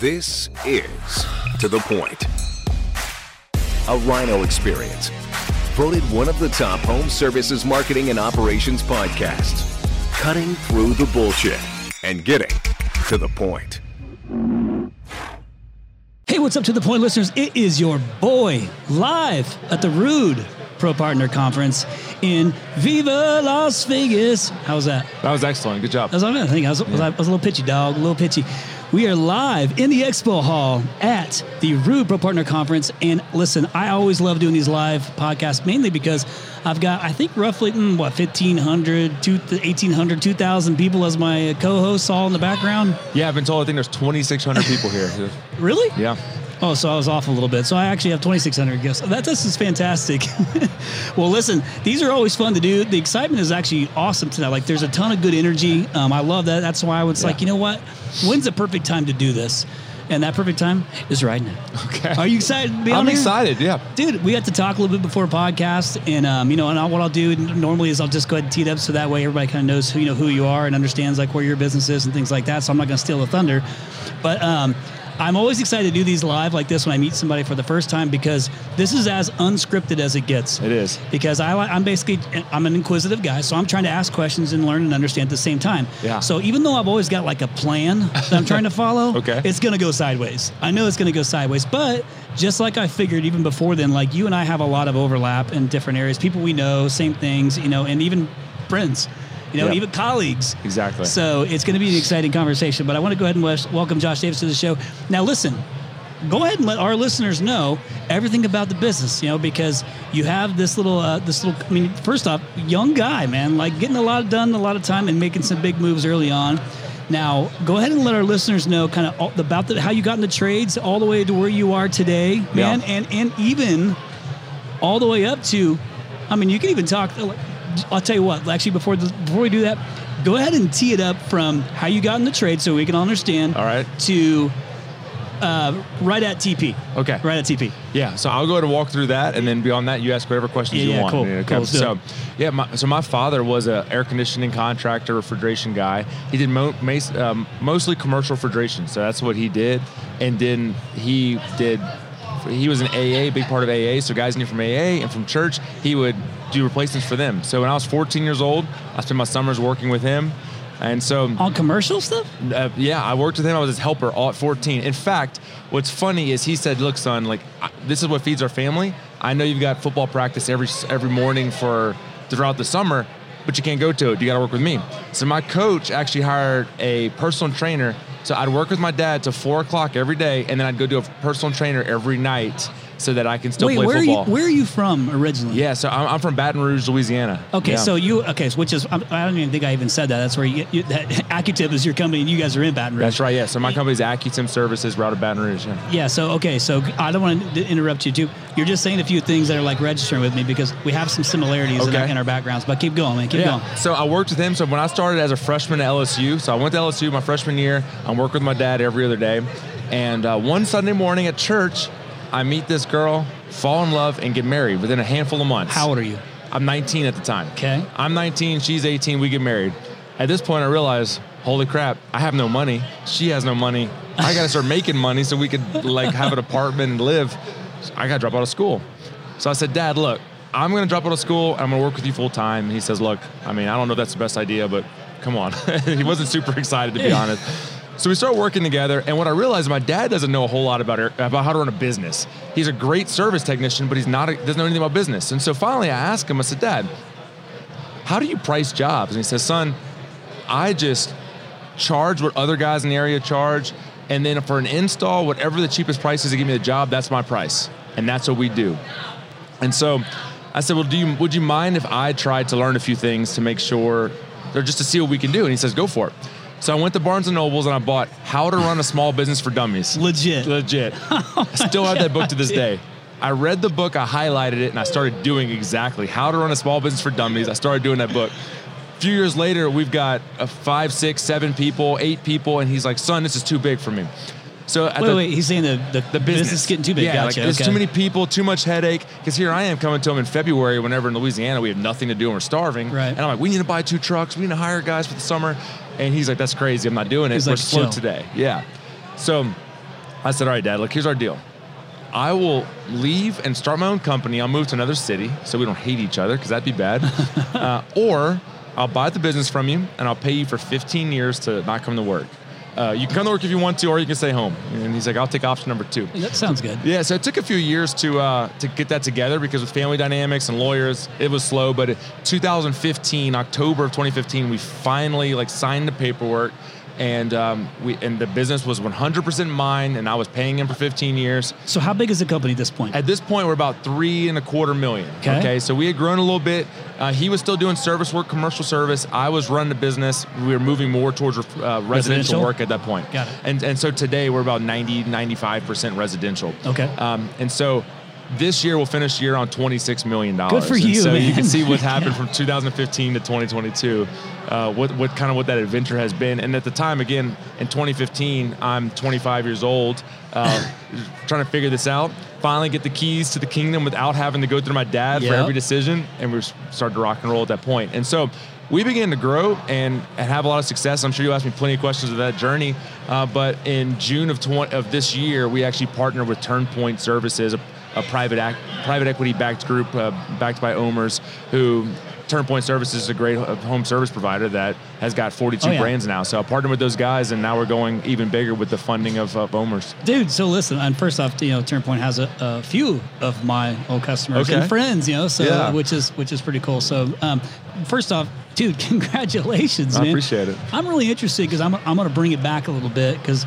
This is To The Point, a Rhino experience. Voted one of the top home services marketing and operations podcasts. Cutting through the bullshit and getting to the point. Hey, what's up to the point, listeners? It is your boy live at the Ruud Pro Partner Conference in Viva Las Vegas. How was that? That was excellent. Good job. That's what I think. I was, was I, I was a little pitchy, dog. A little pitchy. We are live in the expo hall at the Ruud Pro Partner Conference. And listen, I always love doing these live podcasts, mainly because I've got, I think, roughly, mm, what, 1,500, 1,800, 2,000 people as my co hosts all in the background. Yeah, I've been told I think there's 2,600 people here. Really? Yeah. Oh, so I was off a little bit. So I actually have 2,600 guests. That this is fantastic. well, listen, these are always fun to do. The excitement is actually awesome tonight. Like, there's a ton of good energy. Um, I love that. That's why I was Yeah. like, you know what? When's the perfect time to do this? And that perfect time is right now. Okay. Are you excited to be on I'm here? excited. Yeah. Dude, we have to talk a little bit before podcast, and um, you know, and I, what I'll do normally is I'll just go ahead and tee it up so that way everybody kind of knows who you know who you are and understands like where your business is and things like that. So I'm not going to steal the thunder, but um, I'm always excited to do these live like this when I meet somebody for the first time because this is as unscripted as it gets. It is. because I, I'm basically I'm an inquisitive guy, so I'm trying to ask questions and learn and understand at the same time. Yeah. So even though I've always got like a plan that I'm trying to follow, Okay. it's gonna go sideways. I know it's gonna go sideways, but just like I figured even before then, like you and I have a lot of overlap in different areas. People we know, same things, you know, and even friends, you know, Yeah. even colleagues. Exactly. So it's going to be an exciting conversation. But I want to go ahead and welcome Josh Davis to the show. Now, listen, go ahead and let our listeners know everything about the business. You know, because you have this little, uh, this little. I mean, first off, young guy, man, like getting a lot done, a lot of time, and making some big moves early on. Now, go ahead and let our listeners know kind of all, about the, how you got in the trades all the way to where you are today, man, Yeah. and and even all the way up to, I mean, you can even talk. I'll tell you what. Actually, before the, before we do that, go ahead and tee it up from how you got in the trade, so we can understand. All right. To uh, right at TP. Okay. Right at TP. Yeah, so I'll go ahead and walk through that, and then beyond that, you ask whatever questions Yeah, you yeah, want. cool. Okay. Cool, so, yeah, my, so my father was an air conditioning contractor, refrigeration guy. He did mo- mas- um, mostly commercial refrigeration, so that's what he did. And then he did. He was an AA, big part of AA. So guys knew from AA and from church, he would do replacements for them. So when I was 14 years old, I spent my summers working with him, and so On commercial stuff. uh, yeah, I worked with him. I was his helper all at 14. In fact, what's funny is he said, "Look, son, like I, this is what feeds our family. I know you've got football practice every every morning for throughout the summer, but you can't go to it. You got to work with me." So my coach actually hired a personal trainer. So I'd work with my dad till four o'clock every day, and then I'd go do a personal trainer every night so that I can still Wait, play where are football. you? Where are you from originally? yeah, so I'm, I'm from Baton Rouge, Louisiana. Okay, Yeah. so you okay, so which is I'm- don't even think I even said that. That's where you, you that AccuTemp is your company, and you guys are in Baton Rouge. that's right. Yeah, so my company's AccuTemp Services, we're out of Baton Rouge. Yeah. Yeah. So okay. So I don't want to interrupt you too. You're just saying a few things that are like registering with me because we have some similarities in, our, in our backgrounds. But keep going, man. Keep going. So I worked with him. So when I started as a freshman at LSU, so I went to LSU my freshman year. I worked with my dad every other day. And uh, one Sunday morning at church, I meet this girl, fall in love, and get married within a handful of months. How old are you? I'm 19 at the time. Okay. I'm 19. She's 18. We get married. At this point, I realize, holy crap, I have no money. She has no money. I got to start making money so we could like have an apartment and live. I got to drop out of school. So I said, Dad, look, I'm to drop out of school and I'm to work with you full time. And he says, Look, I mean, I don't know if that's the best idea, but come on. he wasn't super excited to be honest. So we start working together, and what I realized, my dad doesn't know a whole lot about about how to run a business. He's a great service technician, but he's not doesn't know anything about business. And so finally, I asked him. I said, Dad, how do you price jobs? And he says, Son, I just charge what other guys in the area charge, and then for an install, whatever the cheapest price is to give me the job, that's my price, and that's what we do. And so I said, Well, do you would you mind if I tried to learn a few things to make sure or just to see what we can do? And he says, Go for it. So I went to Barnes and Nobles and I bought How to Run a Small Business for Dummies. Legit. Legit. Oh, I still have that book to this day. I read the book, I highlighted it, and I started doing exactly how to run a small business for dummies. I started doing that book. A few years later, we've got a five, six, seven people, eight people, and he's like, "Son, this is too big for me." So Wait, the, wait. He's saying the the, the business. is getting too big. Yeah, gotcha. like there's okay. too many people, too much headache. Because here I am coming to him in February, whenever in Louisiana we have nothing to do and we're starving. Right. And I'm like, we need to buy two trucks. We need to hire guys for the summer. And he's like, that's crazy. I'm not doing it. He's we're like, slow chill. today. Yeah. So I said, all right, Dad, look, here's our deal. I will leave and start my own company. I'll move to another city so we don't hate each other because that'd be bad. uh, or I'll buy the business from you and I'll pay you for 15 years to not come to work. Uh, you can come to work if you want to, or you can stay home. And he's like, I'll take option number two. That sounds good. Yeah, so it took a few years to uh, to get that together because with family dynamics and lawyers, it was slow. But 2015, October of 2015, we finally like signed the paperwork, and um, we and the business was 100% mine, and I was paying him for 15 years. So how big is the company at this point? At this point, we're about three and a quarter million. Okay. so we had grown a little bit. Uh, he was still doing service work, commercial service. I was running the business. We were moving more towards uh, residential, Residential? work at that point. Got it. And and so today we're about 90, 95% residential. Okay. Um, and so this year we'll finish the year on 26 million dollars. Good for you, So you can see what happened from 2015 to 2022. Uh, what what kind of what that adventure has been. And at the time, again, in 2015, I'm 25 years old, uh, trying to figure this out. Finally, get the keys to the kingdom without having to go through my dad for every decision, and we started to rock and roll at that point. And so. We began to grow and, and have a lot of success. I'm sure you asked me plenty of questions of that journey. Uh, but in June of 20, of this year, we actually partnered with Turnpoint Services, a, private act, private equity backed group uh, backed by Omers, who Turnpoint Services is a great uh, home service provider that has got 42 Oh, yeah. brands now. So I partnered with those guys, and now we're going even bigger with the funding of, of Omers. Dude, so listen, and first off, you know, Turnpoint has a, a few of my old customers Okay. and friends, you know, so Yeah. which is which is pretty cool. So, um, first off, dude, congratulations, I man. appreciate it. I'm really interested because I'm, I'm going to bring it back a little bit because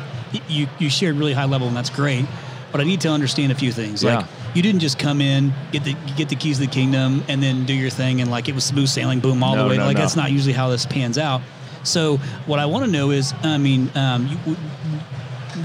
you you shared really high level and that's great, but I need to understand a few things. Like Yeah. you didn't just come in, get the get the keys of the kingdom, and then do your thing and like it was smooth sailing, boom, all No, the way. no, like no. that's not usually how this pans out. So what I want to know is, I mean, um, you,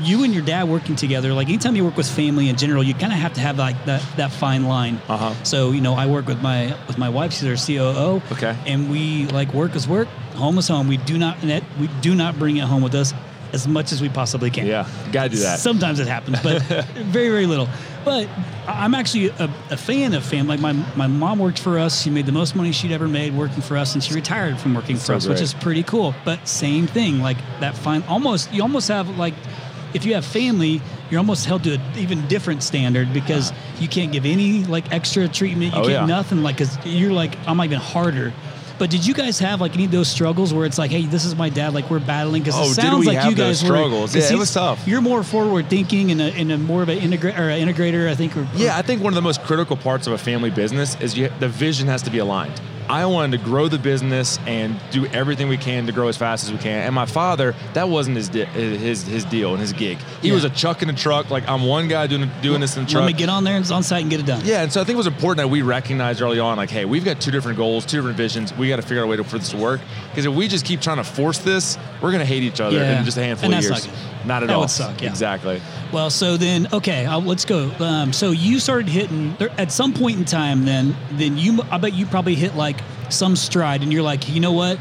you and your dad working together, like anytime you work with family in general, you kind of have to have like that, that fine line. Uh-huh. So you know, I work with my with my wife. She's our COO. Okay. And we like work is work, home is home. We do not net, we do not bring it home with us as much as we possibly can. Yeah, gotta do that. Sometimes it happens, but very very little. But I'm actually a, a fan of family. Like my my mom worked for us. She made the most money she'd ever made working for us, and she retired from working for So us, which is pretty cool. But same thing, like that fine. Almost you almost have like if you have family, you're almost held to an even different standard because you can't give any like extra treatment. You Oh, can't yeah. nothing like because you're like I'm even harder. But did you guys have like any of those struggles where it's like, hey, this is my dad, like we're battling? Because Oh, it did sounds we like have you those guys were. struggles? 'cause Yeah, it was tough. You're more forward thinking and, a, and a more of an integra- or an integrator, I think. Or, Yeah, I think one of the most critical parts of a family business is you, the vision has to be aligned. I wanted to grow the business and do everything we can to grow as fast as we can. And my father, that wasn't his di- his his deal and his gig. He Yeah. was a chuck in a truck. Like I'm one guy doing doing this in the truck. Let me get on there and on site and get it done. Yeah, and so I think it was important that we recognized early on, like, hey, we've got two different goals, two different visions. We got to figure out a way to, for this to work. Because if we just keep trying to force this, we're going to hate each other Yeah. in just a handful And of years. Not. At That all. would suck, yeah. Exactly. Well, so then, okay, i let's go. Um, so you started hitting there, at some point in time. Then, then you, I bet you probably hit like some stride, and you're like, you know what?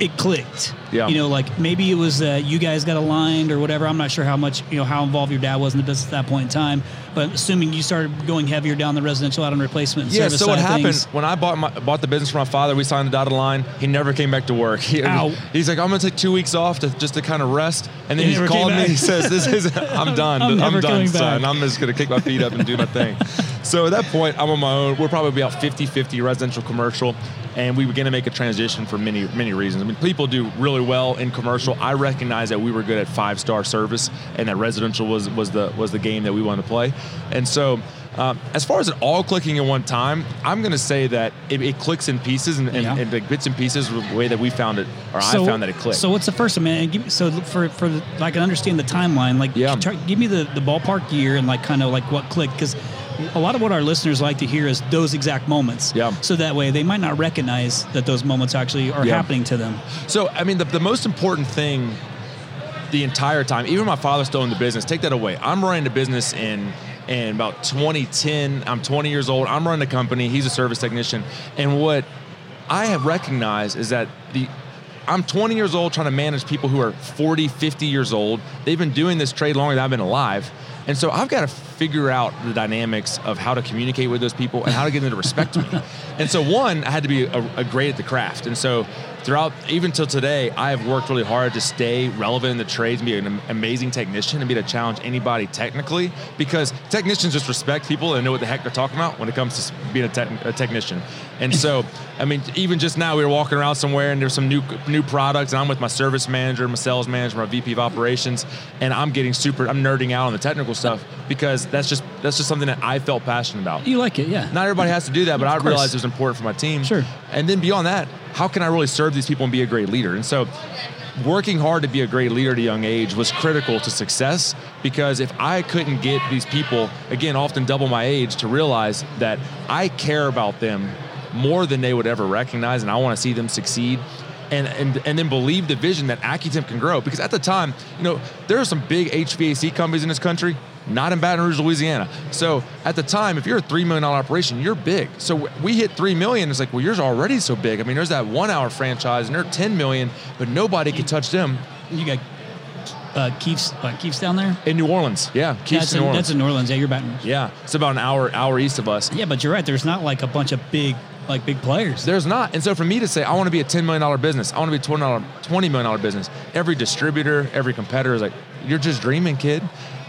It clicked. Yeah. You know, like maybe it was uh, you guys got aligned or whatever. I'm not sure how much you know how involved your dad was in the business at that point in time, but assuming you started going heavier down the residential out on replacement. And Yeah, service so what happened things- when I bought my, bought the business from my father, we signed the dotted line. He never came back to work. He, Ow. He's like, I'm gonna take two weeks off to just to kind of rest. And then He he, called me. He says, "This is I'm done. I'm I'm, done, son. back." I'm just gonna kick my feet up and do my thing." So at that point, I'm on my own. We're probably about 50-50 residential commercial, and we began to make a transition for many many reasons. I mean, people do really well in commercial. I recognize that we were good at five star service, and that residential was was the was the game that we wanted to play. And so, um, as far as it all clicking at one time, I'm going to say that it, it clicks in pieces and, and, Yeah. and like bits and pieces the way that we found it, or I found that it clicked. So what's the first one, man? And give, so for for the, I can understand the timeline. Like, Yeah. try, give me the the ballpark year and like kind of like what clicked because. A lot of what our listeners like to hear is those exact moments. Yeah. So that way they might not recognize that those moments actually are Yeah. happening to them. So, I mean, the, the most important thing the entire time, even my father still in the business, take that away. I'm running the business in in about 2010. I'm 20 years old. I'm running a company. He's a service technician. And what I have recognized is that the I'm 20 years old trying to manage people who are 40, 50 years old. They've been doing this trade longer than I've been alive. And so I've got to figure out the dynamics of how to communicate with those people and how to get them to respect me. And so one, I had to be a, a great at the craft. And so throughout even till today, I have worked really hard to stay relevant in the trades and be an amazing technician and be able to challenge anybody technically because technicians just respect people and know what the heck they're talking about when it comes to being a, tech- a technician. And so, I mean, even just now we were walking around somewhere and there's some new new products and I'm with my service manager, my sales manager, my VP of operations, and I'm getting super, I'm nerding out on the technical stuff because that's just that's just something that I felt passionate about. You like it, yeah. Not everybody has to do that, but I course. realized it was important for my team. Sure. And then beyond that, how can I really serve these people and be a great leader? And so working hard to be a great leader at a young age was critical to success because if I couldn't get these people, again, often double my age, to realize that I care about them more than they would ever recognize and I want to see them succeed. And, and, and then believe the vision that AccuTemp can grow. Because at the time, you know, there are some big HVAC companies in this country, not in Baton Rouge, Louisiana. So at the time, if you're a $3 million operation, you're big. So we hit 3 million, it's like, well, yours already so big. I mean, there's that one hour franchise and they're 10 million, but nobody can touch them You got uh, Keith's, uh, down there? in New Orleans. Yeah, Keith's that's, in New Orleans. that's in New Orleans. Yeah, you're Baton Rouge. yeah, it's about an hour hour east of us. Yeah, but you're right. There's not like a bunch of big, like big players. There's not. And so for me to say, I want to be a $10 million business, I want to be a $20, $20 million business, every distributor, every competitor is like, you're just dreaming, kid.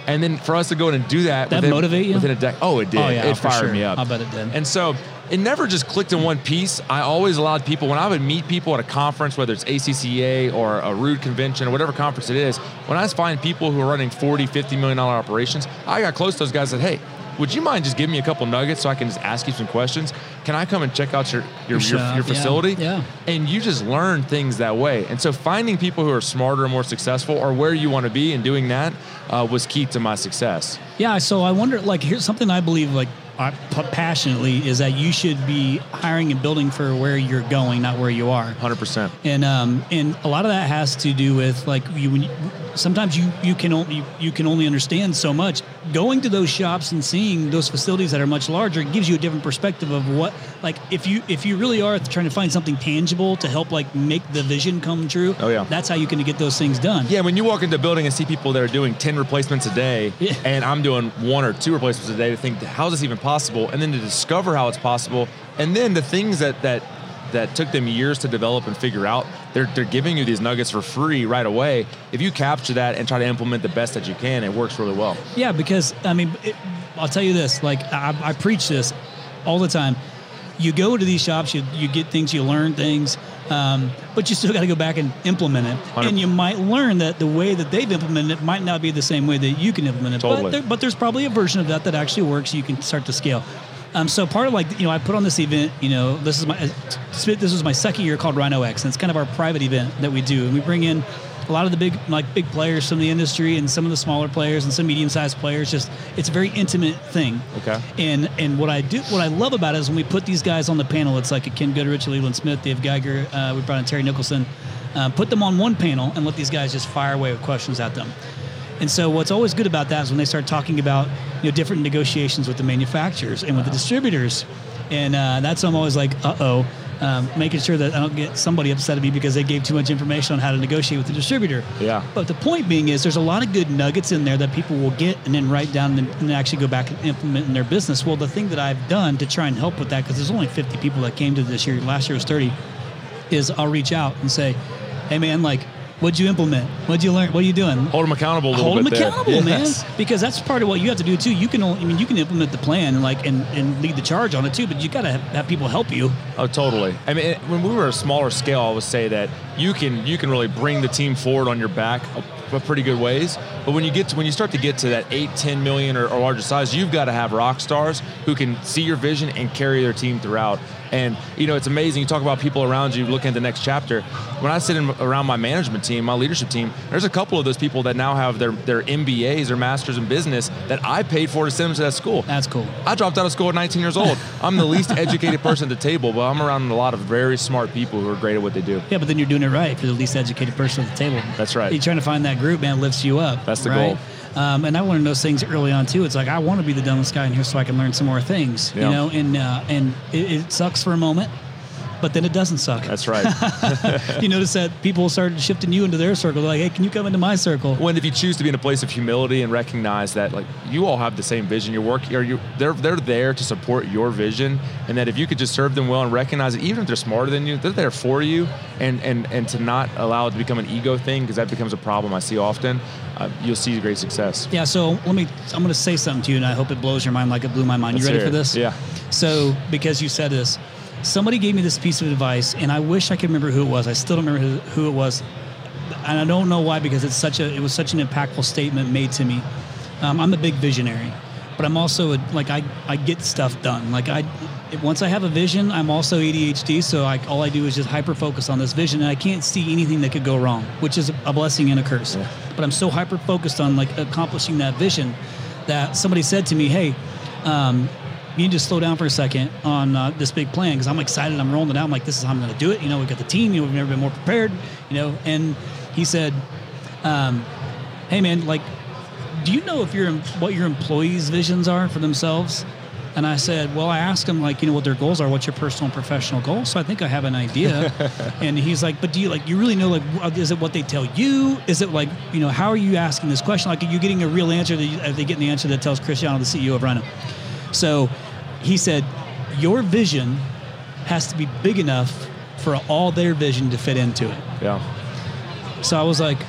And then for us to go in and do that, That within, motivate you? within a decade. Oh, it did. Oh, yeah, it fired sure. me up. I bet it did. And so it never just clicked in one piece. I always allowed people, when I would meet people at a conference, whether it's ACCA or a Ruud convention or whatever conference it is, when I find people who are running 40, 50 million dollar operations, I got close to those guys and said, hey, would you mind just giving me a couple nuggets so I can just ask you some questions? Can I come and check out your your, your, shop, your facility? yeah. And you just learn things that way. And so finding people who are smarter and more successful or where you want to be and doing that uh, was key to my success. Yeah, so I wonder, like, here's something I believe, like, passionately, is that you should be hiring and building for where you're going, not where you are. 100%. And um, and a lot of that has to do with like you. When you sometimes you you can only you can only understand so much. Going to those shops and seeing those facilities that are much larger gives you a different perspective of what like if you if you really are trying to find something tangible to help like make the vision come true. Oh, yeah. that's how you can get those things done. Yeah, when you walk into a building and see people that are doing 10 replacements a day, Yeah. and I'm doing one or two replacements a day, to think, how is this even possible? And then to discover how it's possible, and then the things that that that took them years to develop and figure out, they're, they're giving you these nuggets for free right away. If you capture that and try to implement the best that you can, it works really well. Yeah, because I mean, it, I'll tell you this: like I, I preach this all the time. You go to these shops, you you get things, you learn things, um, but you still got to go back and implement it. Hundred- And you might learn that the way that they've implemented it might not be the same way that you can implement it. Totally. But, there, but there's probably a version of that that actually works. You can start to scale. Um, so part of like you know I put on this event. You know this is my this was my second year called Rhino X, and it's kind of our private event that we do, and we bring in a lot of the big like big players from the industry and some of the smaller players and some medium-sized players just it's a very intimate thing. Okay. and and what i do what i love about it is when we put these guys on the panel it's like a ken goodrich leland smith dave geiger uh, we brought in terry nicholson uh, put them on one panel and let these guys just fire away with questions at them. And so what's always good about that is when they start talking about you know different negotiations with the manufacturers and with the distributors. And uh, that's I'm always like uh-oh um, making sure that I don't get somebody upset at me because they gave too much information on how to negotiate with the distributor. Yeah. But the point being is there's a lot of good nuggets in there that people will get and then write down and, and actually go back and implement in their business. Well, the thing that I've done to try and help with that, because there's only 50 people that came to this year, last year was 30, is I'll reach out and say, hey man, like, what'd you implement? What'd you learn? What are you doing? Hold them accountable a little Hold them there. accountable, Yes. man. Because that's part of what you have to do too. You can, only, I mean, you can implement the plan and like and, and lead the charge on it too, but you got to have, have people help you. Oh, totally. I mean, when we were a smaller scale, I would say that you can you can really bring the team forward on your back uh, a, a pretty good ways. But when you get to when you start to get to that eight, 10 million or, or larger size, you've got to have rock stars who can see your vision and carry their team throughout. And you know, it's amazing. You talk about people around you looking at the next chapter. When I sit in, around my management team, my leadership team, there's a couple of those people that now have their their MBAs or masters in business that I paid for to send them to that school. That's cool. I dropped out of school at 19 years old. I'm the least educated person at the table, but I'm around a lot of very smart people who are great at what they do. Yeah, but then you're doing it right if you're the least educated person at the table. That's right. You're trying to find that group, man, lifts you up. That's the right? goal. Um, and I learned those things early on too. It's like I want to be the dumbest guy in here so I can learn some more things, Yeah. you know. And uh, and it, it sucks for a moment, but then it doesn't suck. That's right. you notice that people started shifting you into their circle. They're like, hey, can you come into my circle? when if you choose to be in a place of humility and recognize that like you all have the same vision, you're working or you they're they're there to support your vision, and that if you could just serve them well and recognize that even if they're smarter than you, they're there for you, and and and to not allow it to become an ego thing because that becomes a problem I see often, uh, you'll see great success. Yeah, so let me, I'm going to say something to you, and I hope it blows your mind like it blew my mind. Let's you ready for this? Yeah. So, because you said this, somebody gave me this piece of advice, and I wish I could remember who it was. I still don't remember who, who it was, and I don't know why because it's such a, it was such an impactful statement made to me. Um, I'm a big visionary, but I'm also a, like I, I get stuff done. Like I, once I have a vision, I'm also ADHD, so I, all I do is just hyper focus on this vision, and I can't see anything that could go wrong, which is a blessing and a curse. But I'm so hyper focused on like accomplishing that vision that somebody said to me, "Hey, um, you need to slow down for a second on uh, this big plan because I'm excited. I'm rolling it out. I'm like, this is how I'm going to do it. You know, we've got the team. You know, we've never been more prepared. You know, and he said, um, "Hey, man, like, do you know if your what your employees' visions are for themselves?" And I said, "Well, I asked him like, you know, what their goals are. What's your personal and professional goals? So I think I have an idea." and he's like, "But do you like you really know like is it what they tell you? Is it like you know how are you asking this question? Like, are you getting a real answer? That you, are they getting the answer that tells Cristiano, the CEO of Rhino?" So he said, Your vision has to be big enough for all their vision to fit into it. Yeah. So I was like,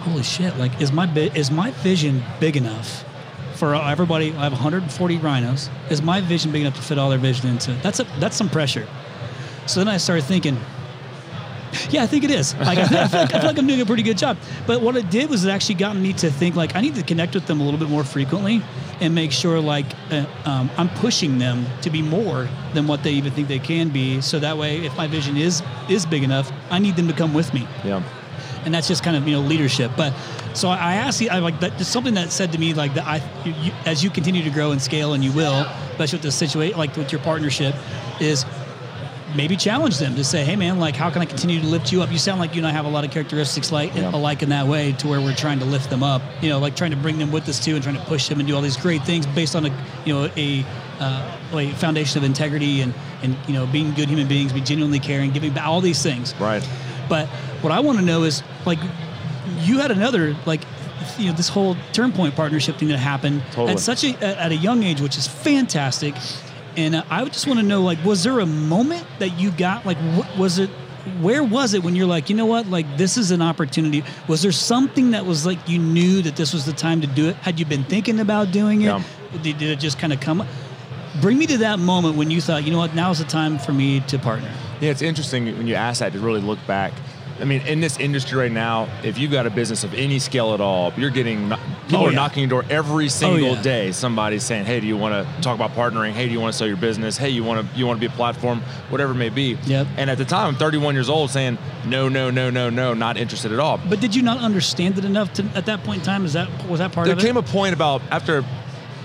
Holy shit! Like, is my bi- is my vision big enough for everybody? I have 140 rhinos. Is my vision big enough to fit all their vision into it? That's a that's some pressure. So then I started thinking, yeah, I think it is. Like, I, feel, like, I feel like I'm doing a pretty good job. But what it did was it actually got me to think like I need to connect with them a little bit more frequently and make sure like uh, um, I'm pushing them to be more than what they even think they can be. So that way, if my vision is is big enough, I need them to come with me Yeah. and that's just kind of you know leadership. But so I asked I like that. Just something that said to me like that. I, you, you, as you continue to grow and scale, and you will, especially with the situation, like with your partnership, is maybe challenge them to say, hey man, like how can I continue to lift you up? You sound like you and I have a lot of characteristics like Yeah. alike in that way, to where we're trying to lift them up. You know, like trying to bring them with us too, and trying to push them and do all these great things based on a you know a uh, a foundation of integrity and and you know being good human beings, be genuinely caring, giving back, all these things. Right. But what I want to know is like you had another like you know this whole TurnPoint partnership thing that happened Totally. at such a at a young age, which is fantastic. And uh, I would just want to know like was there a moment that you got like what was it where was it when you're like you know what? Like this is an opportunity. Was there something that was like you knew that this was the time to do it? Had you been thinking about doing it? Yeah. did, did it just kind of come bring me to that moment when you thought you know what? Now's the time for me to partner. Yeah, it's interesting when you ask that to really look back. I mean, in this industry right now, if you've got a business of any scale at all, you're getting people Oh, are knocking your door every oh, single yeah. day. Somebody's saying, "Hey, do you want to talk about partnering? Hey, do you want to sell your business? Hey, you want to you want to be a platform? Whatever it may be." Yep. And at the time, I'm 31 years old, saying, "No, no, no, no, no, not interested at all." But did you not understand it enough to at that point in time? Is that was that part there of it? There came a point about after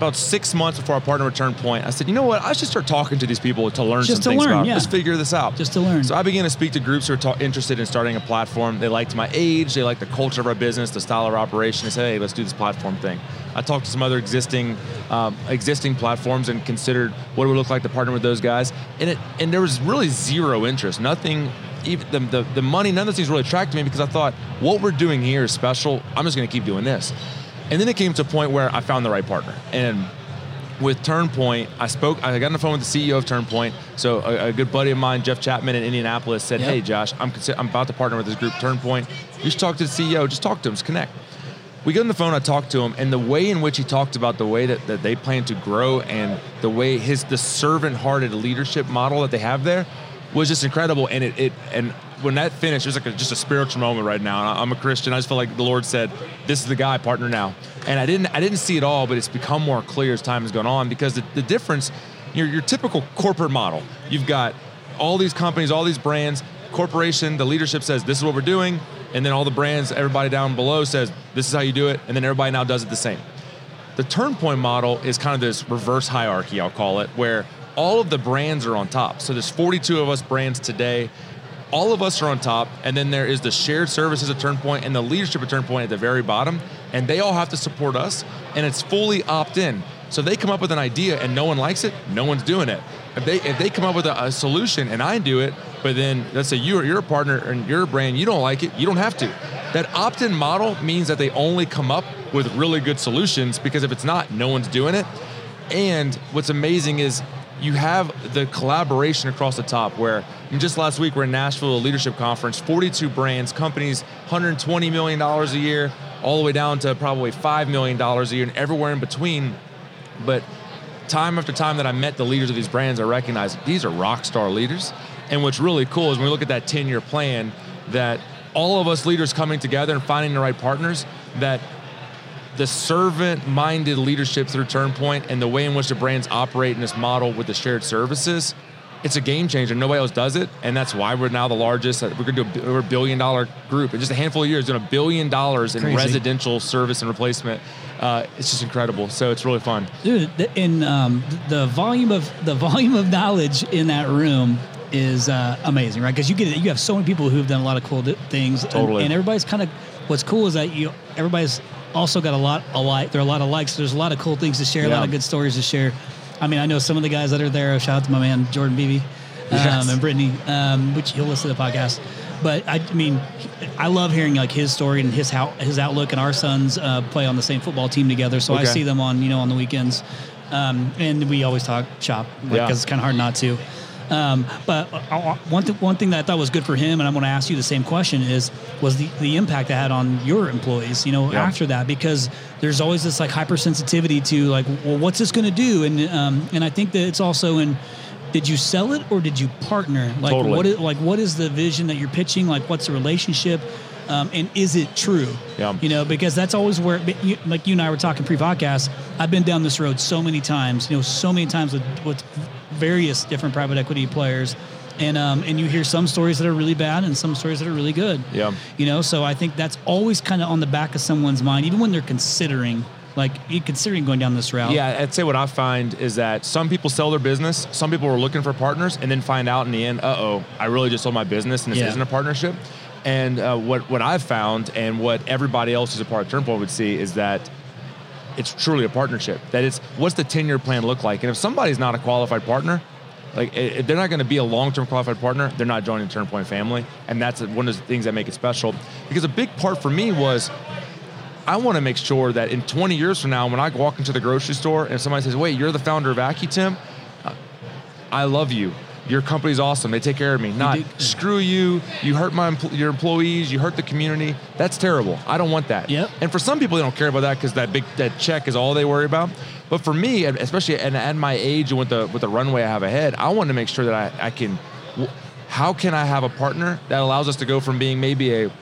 about six months before our partner return point. I said, you know what? I should start talking to these people to learn Just some to things learn, about. yeah. Let's figure this out. Just to learn. So I began to speak to groups who are ta- interested in starting a platform. They liked my age. They liked the culture of our business, the style of our operation. They said, hey, let's do this platform thing. I talked to some other existing um, existing platforms and considered what it would look like to partner with those guys. And it and there was really zero interest. Nothing. Even the, the, the money, none of those things really attracted me because I thought what we're doing here is special. I'm just going to keep doing this. And then it came to a point where I found the right partner. And with TurnPoint, I spoke. I got on the phone with the CEO of TurnPoint. So a, a good buddy of mine, Jeff Chapman in Indianapolis, said, Yep. "Hey, Josh, I'm consi- I'm about to partner with this group, TurnPoint. You should talk to the CEO. Just talk to him. Just connect." We get on the phone. I talked to him, and the way in which he talked about the way that, that they plan to grow and the way his the servant-hearted leadership model that they have there was just incredible. And it, it and when that finished, it was like a, just a spiritual moment right now. And I- I'm a Christian. I just felt like the Lord said, "This is the guy, partner now." And I didn't I didn't see it all, but it's become more clear as time has gone on because the, the difference, your your typical corporate model, you've got all these companies, all these brands, corporation, the leadership says this is what we're doing, and then all the brands, everybody down below says this is how you do it, and then everybody now does it the same. The Turnpoint model is kind of this reverse hierarchy, I'll call it, where all of the brands are on top. So there's 42 of us brands today. All of us are on top, and then there is the shared services at Turnpoint and the leadership at Turnpoint at the very bottom, and they all have to support us, and it's fully opt-in. So they come up with an idea and no one likes it, no one's doing it. if they if they come up with a, a solution and I do it, but then let's say you're you're a partner and you're a brand, you don't like it, you don't have to. That opt-in model means that they only come up with really good solutions because if it's not, no one's doing it. And what's amazing is you have the collaboration across the top where just last week we're in Nashville, a leadership conference, 42 brands, companies, $120 million a year, all the way down to probably $5 million a year and everywhere in between. But time after time that I met the leaders of these brands, I recognized these are rock star leaders. And what's really cool is when we look at that 10 year plan, that all of us leaders coming together and finding the right partners, that the servant minded leadership through TurnPoint and the way in which the brands operate in this model with the shared services, it's a game changer. Nobody else does it, and that's why we're now the largest. We're going to do a, we're a billion dollar group in just a handful of years, doing a billion dollars in Crazy. residential service and replacement. Uh, it's just incredible. So it's really fun. dude the, in um, the volume of the volume of knowledge in that room is uh, amazing right because you get you have so many people who've done a lot of cool things and- and, everybody's kind of what's cool is that you everybody's also got a lot a alike there are a lot of likes there's a lot of cool things to share a lot of good stories to share i mean i know some of the guys that are there shout out to my man jordan beebe um, Yes. and brittany um, which he'll listen to the podcast but I, I mean, I love hearing like his story and his how his outlook. And our sons uh, play on the same football team together, so I see them on you know on the weekends, um, and we always talk shop because Yeah. it's kind of hard not to. Um, but uh, uh, one th- one thing that I thought was good for him, and I'm going to ask you the same question is was the, the impact it had on your employees. You know, Yeah. after that because there's always this like hypersensitivity to like, well, what's this going to do? And um, and I think that it's also in. Did you sell it or did you partner? Like Totally. what is like what is the vision that you're pitching? Like what's the relationship? Um, and is it true? Yeah. You know, because that's always where, you, like you and I were talking pre-podcast. I've been down this road so many times. You know, so many times with with various different private equity players, and um, and you hear some stories that are really bad and some stories that are really good. Yeah. You know, so I think that's always kind of on the back of someone's mind, even when they're considering, like, considering going down this route. Yeah, I'd say what I find is that some people sell their business, some people are looking for partners, and then find out in the end, uh oh, I really just sold my business and this Yeah. isn't a partnership. And uh, what what I've found, and what everybody else who's a part of TurnPoint would see, is that it's truly a partnership. That it's what's the ten year plan look like, and if somebody's not a qualified partner. Like if they're not going to be a long-term qualified partner, they're not joining the TurnPoint family, and that's one of the things that make it special. Because a big part for me was I want to make sure that in 20 years from now, when I walk into the grocery store and somebody says, "Wait, you're the founder of AccuTemp," I love you. Your company's awesome. They take care of me. Not screw you. You hurt my your employees. You hurt the community. That's terrible. I don't want that. Yep. And for some people, they don't care about that because that big that check is all they worry about. But for me, especially and at my age and with the with the runway I have ahead, I want to make sure that I, I can. How can I have a partner that allows us to go from being maybe a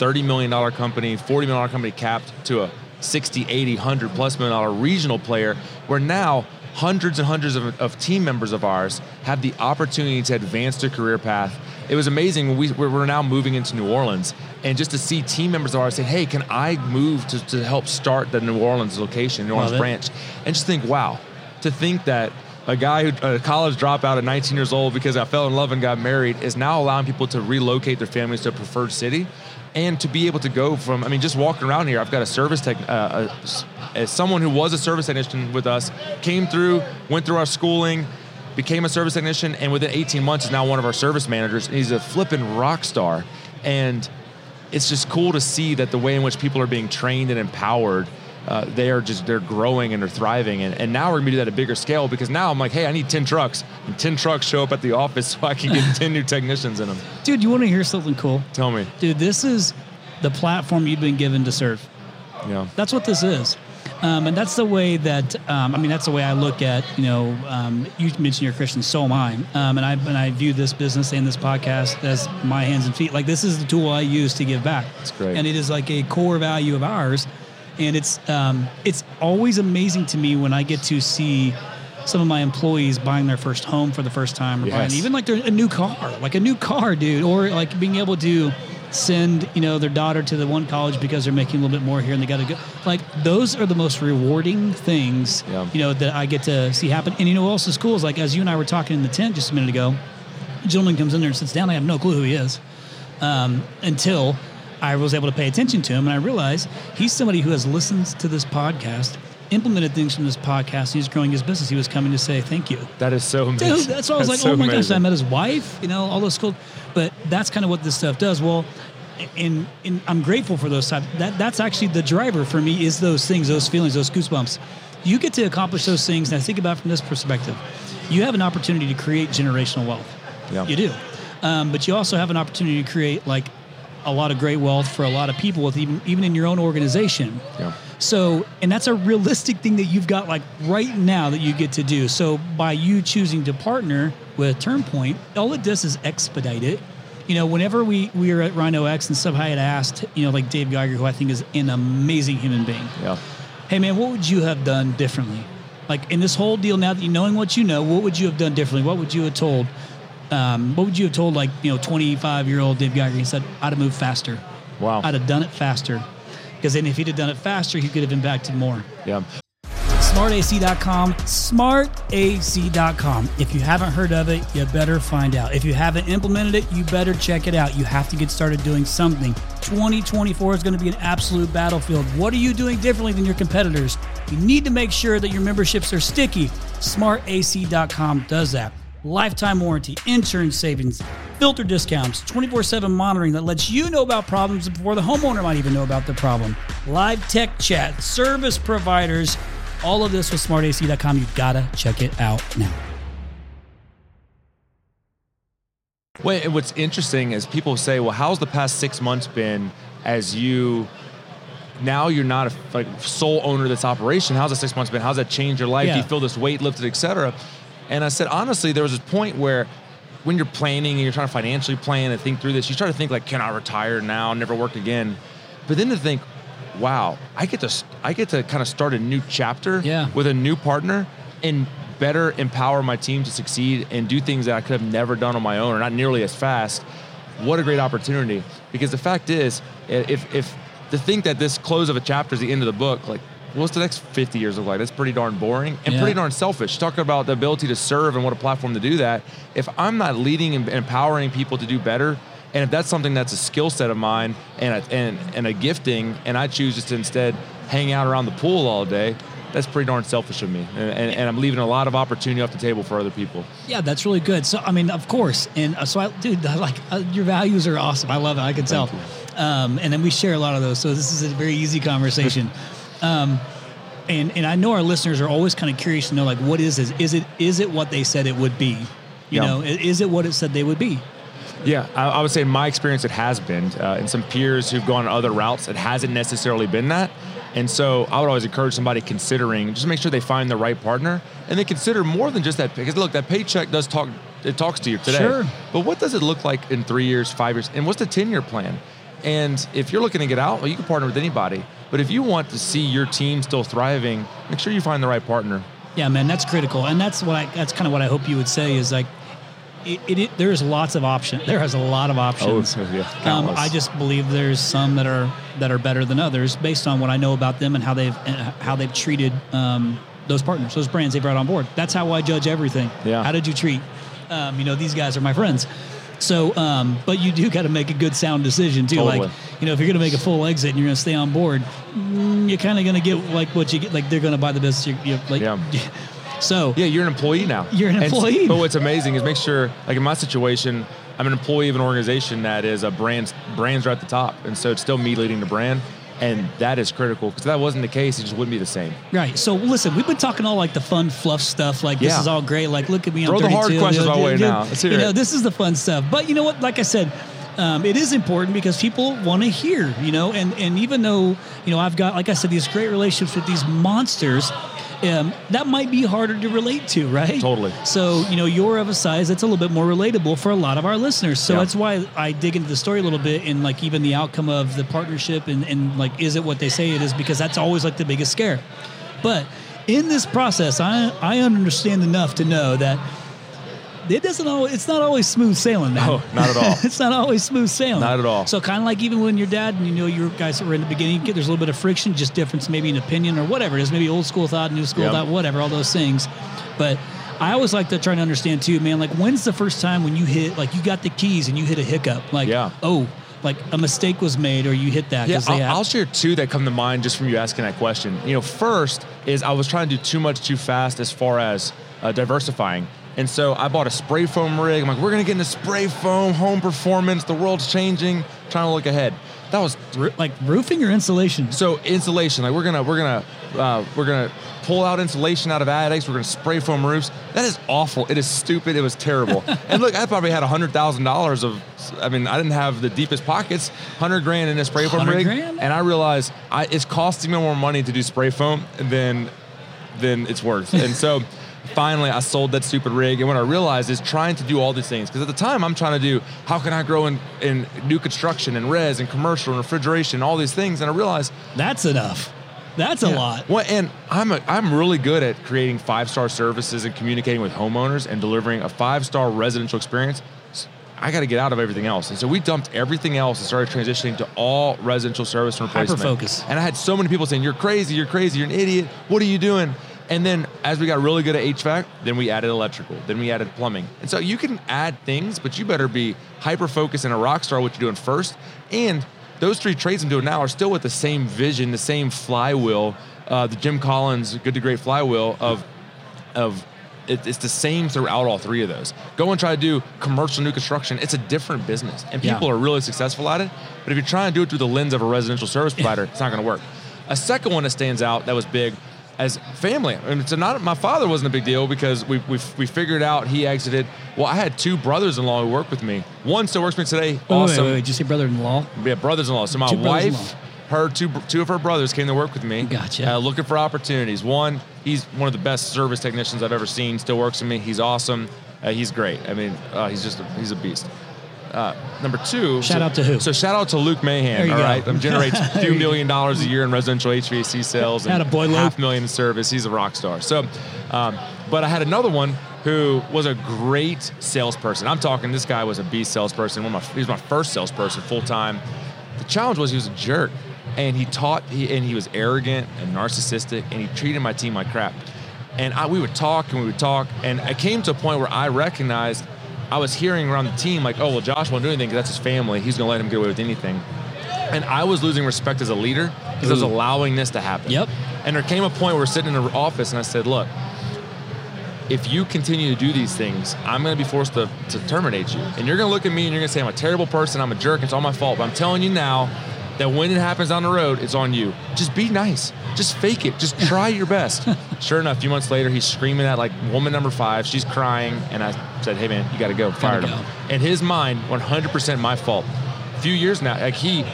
$30 million company, $40 million company capped to a 60, 80, 100 plus million dollar regional player where now hundreds and hundreds of, of team members of ours have the opportunity to advance their career path. It was amazing we, we're now moving into New Orleans and just to see team members of ours say, hey, can I move to, to help start the New Orleans location, New Orleans Love it. branch? And just think, wow, to think that a guy who a college dropout at 19 years old because I fell in love and got married is now allowing people to relocate their families to a preferred city and to be able to go from I mean just walking around here I've got a service tech uh, a, someone who was a service technician with us came through went through our schooling became a service technician and within 18 months is now one of our service managers. And he's a flipping rock star. And it's just cool to see that the way in which people are being trained and empowered uh, they are just they're growing and they're thriving and, and now we're to do that at a bigger scale because now i'm like hey i need 10 trucks and 10 trucks show up at the office so i can get 10 new technicians in them Dude, you want to hear something cool? tell me Dude, this is the platform you've been given to serve. yeah That's what this is. Um, and that's the way that um, I mean that's the way I look at you know um, you mentioned you're a Christian so am I um, and I and I view this business and this podcast as my hands and feet like this is the tool I use to give back That's great. and it is like a core value of ours and it's um, it's always amazing to me when I get to see some of my employees buying their first home for the first time or Yes. buying even like their, a new car like a new car dude or like being able to send you know their daughter to the one college because they're making a little bit more here and they got to go like those are the most rewarding things Yeah. you know that I get to see happen and you know what else is cool is like as you and I were talking in the tent just a minute ago a gentleman comes in there and sits down I have no clue who he is um, until I was able to pay attention to him and I realized he's somebody who has listened to this podcast implemented things from this podcast. And he's growing his business. He was coming to say thank you. That is so amazing. Dude, that's why I was That's like, so oh my gosh. I met his wife, you know, all those cool. But that's kind of what this stuff does. Well, and, and I'm grateful for those type. That that's actually the driver for me is those things, those feelings, those goosebumps. You get to accomplish those things, and I think about it from this perspective. You have an opportunity to create generational wealth. Yeah. You do, um, but you also have an opportunity to create like a lot of great wealth for a lot of people, with even even in your own organization. Yeah. So, and that's a realistic thing that you've got like right now that you get to do. So, by you choosing to partner with TurnPoint, all it does is expedite it. You know, whenever we we were at Rhino X and somebody had asked, you know, like Dave Geiger, who I think is an amazing human being, Yeah. hey man, what would you have done differently? Like in this whole deal, now that you knowing what you know, what would you have done differently? What would you have told? Um, what would you have told like you know 25 year old Dave Geiger? He said, "I'd have moved faster. Wow. I'd have done it faster." Because then, if he'd have done it faster, he could have impacted more. Yeah. smartac.com smartac.com if you haven't heard of it you better find out if you haven't implemented it you better check it out you have to get started doing something 2024 is going to be an absolute battlefield what are you doing differently than your competitors you need to make sure that your memberships are sticky smartac.com does that lifetime warranty insurance savings filter discounts 24-7 monitoring that lets you know about problems before the homeowner might even know about the problem live tech chat service providers all of this with smartac.com. You gotta check it out now. Well, what's interesting is people say, "Well, how's the past six months been as you?" Now you're not a like sole owner of this operation. How's the six months been? How's that changed your life? Do you feel this weight lifted, et cetera? And I said, honestly, there was this point where when you're planning and you're trying to financially plan and think through this, you start to think like, can I retire now, never work again? But then to think, wow, I get to I get to kind of start a new chapter Yeah. with a new partner and better empower my team to succeed and do things that I could have never done on my own or not nearly as fast. What a great opportunity! Because the fact is, if if to think that this close of a chapter is the end of the book, like what's the next 50 years look like? That's pretty darn boring and Yeah. pretty darn selfish. Talking about the ability to serve and what a platform to do that. If I'm not leading and empowering people to do better, and if that's something that's a skill set of mine and a, and, and a gifting, and I choose just to instead hang out around the pool all day, that's pretty darn selfish of me. And, and, and I'm leaving a lot of opportunity off the table for other people. Yeah, that's really good. So, I mean, of course, and uh, so, I, dude, like uh, your values are awesome. I love it. I can tell. Um, and then we share a lot of those. So this is a very easy conversation. um, and and I know our listeners are always kind of curious to know, like, what is this? Is it is it what they said it would be? You Yeah. know, is it what it said they would be? Yeah, I, I would say in my experience, it has been. Uh, and some peers who've gone other routes, it hasn't necessarily been that. And so I would always encourage somebody considering just make sure they find the right partner and they consider more than just that. Because look, that paycheck does talk, it talks to you today. Sure. But what does it look like in three years, five years? And what's the 10 year plan? And if you're looking to get out, well, you can partner with anybody. But if you want to see your team still thriving, make sure you find the right partner. Yeah, man, that's critical, and that's what I. That's kind of what I hope you would say is like, it. it, it there's lots of options. There has a lot of options. Oh, yeah, um, countless. I just believe there's some that are that are better than others based on what I know about them and how they've and how they've treated um, those partners, those brands they brought on board. That's how I judge everything. Yeah. How did you treat? Um, you know, these guys are my friends. So, um, but you do got to make a good, sound decision too. Totally. Like, you know, if you're going to make a full exit and you're going to stay on board, mm, you're kind of going to get like what you get. Like they're going to buy the business. You, you, like, Yeah. So Yeah, you're an employee now. You're an And employee. but what's amazing is make sure, like in my situation, I'm an employee of an organization that is a brand. Brands are at the top, and so it's still me leading the brand, and that is critical. Because if that wasn't the case, it just wouldn't be the same. Right. So listen, we've been talking all like the fun fluff stuff. Like this Yeah. is all great. Like look at me. Throw I'm the 32. hard questions you know, my way now. Let's hear you know, this is the fun stuff. But you know what? Like I said, um, it is important because people want to hear. You know, and and even though you know I've got like I said these great relationships with these monsters. Um, that might be harder to relate to, right? Totally. So, you know, you're of a size that's a little bit more relatable for a lot of our listeners. So Yeah. that's why I dig into the story a little bit and like even the outcome of the partnership and, and like, is it what they say it is? Because that's always like the biggest scare. But in this process, I, I understand enough to know that it doesn't always, it's not always smooth sailing, man. No, not at all. it's not always smooth sailing. Not at all. So kind of like even when your dad and you know your guys that were in the beginning, there's a little bit of friction, just difference maybe in opinion or whatever it is, maybe old school thought, new school Yep. thought, whatever, all those things. But I always like to try to understand too, man. Like when's the first time when you hit, like you got the keys and you hit a hiccup, like Yeah. oh, like a mistake was made or you hit that? Yeah, they I'll, have- I'll share two that come to mind just from you asking that question. You know, first is I was trying to do too much too fast as far as uh, diversifying. And so I bought a spray foam rig. I'm like, we're gonna get into spray foam, home performance, the world's changing, trying to look ahead. That was like roofing or insulation? so insulation. Like we're gonna we're gonna uh, we're gonna pull out insulation out of attics. We're gonna spray foam roofs. That is awful. It is stupid. It was terrible. and look, I probably had hundred thousand dollars of. I mean, I didn't have the deepest pockets. Hundred grand in a spray foam rig, grand? and I realized I, it's costing me more money to do spray foam than than it's worth. And so. Finally, I sold that stupid rig, and what I realized is trying to do all these things. Because at the time, I'm trying to do how can I grow in, in new construction and res and commercial and refrigeration, and all these things. And I realized That's enough. That's a lot. Well, and I'm a, I'm really good at creating five star services and communicating with homeowners and delivering a five star residential experience. I got to get out of everything else, and so we dumped everything else and started transitioning to all residential service and replacement. Hyper-focus. And I had so many people saying, "You're crazy! You're crazy! You're an idiot! What are you doing?" And then as we got really good at HVAC, then we added electrical, then we added plumbing. And so you can add things, but you better be hyper focused and a rock star what you're doing first. And those three trades I'm doing now are still with the same vision, the same flywheel, uh, the Jim Collins good to great flywheel of of it, it's the same throughout all three of those. Go and try to do commercial new construction. It's a different business, and Yeah. people are really successful at it. But if you're trying to do it through the lens of a residential service provider, it's not going to work. A second one that stands out that was big as family. And it's not my father wasn't a big deal because we we we figured out he exited. Well, I had two brothers-in-law who worked with me. One still works with me today. Wait, wait, awesome. wait, wait, Did you say brother-in-law? Yeah, brothers-in-law. So my Two wife, her two two of her brothers came to work with me. Gotcha. Uh, looking for opportunities. One, he's one of the best service technicians I've ever seen. Still works with me. He's awesome. Uh, he's great. I mean, uh, he's just a, he's a beast. Uh, number two. Shout so- out to who? So shout out to Luke Mahan. All go. right, um, generates two you million dollars a year in residential HVAC sales and Attaboy, Luke. half million in service. He's a rock star. So, um, but I had another one who was a great salesperson. I'm talking. This guy was a beast salesperson. One of my, he was my first salesperson full time. The challenge was he was a jerk, and he taught. He, and he was arrogant and narcissistic, and he treated my team like crap. And I, we would talk and we would talk, and I came to a point where I recognized I was hearing around the team like, "Oh well, Josh won't do anything because that's his family. He's gonna let him get away with anything." And I was losing respect as a leader because I was allowing this to happen. Yep. And there came a point where we're sitting in the office, and I said, "Look, if you continue to do these things, I'm going to be forced to, to terminate you. And you're going to look at me and you're going to say I'm a terrible person, I'm a jerk, it's all my fault. But I'm telling you now that when it happens on the road, it's on you. Just be nice. Just fake it. Just try your best. sure enough, a few months later, he's screaming at like woman number five. She's crying, and I said, "Hey man, you got to go." Fired him. go. In his mind, 100% my fault. A few years now, like he.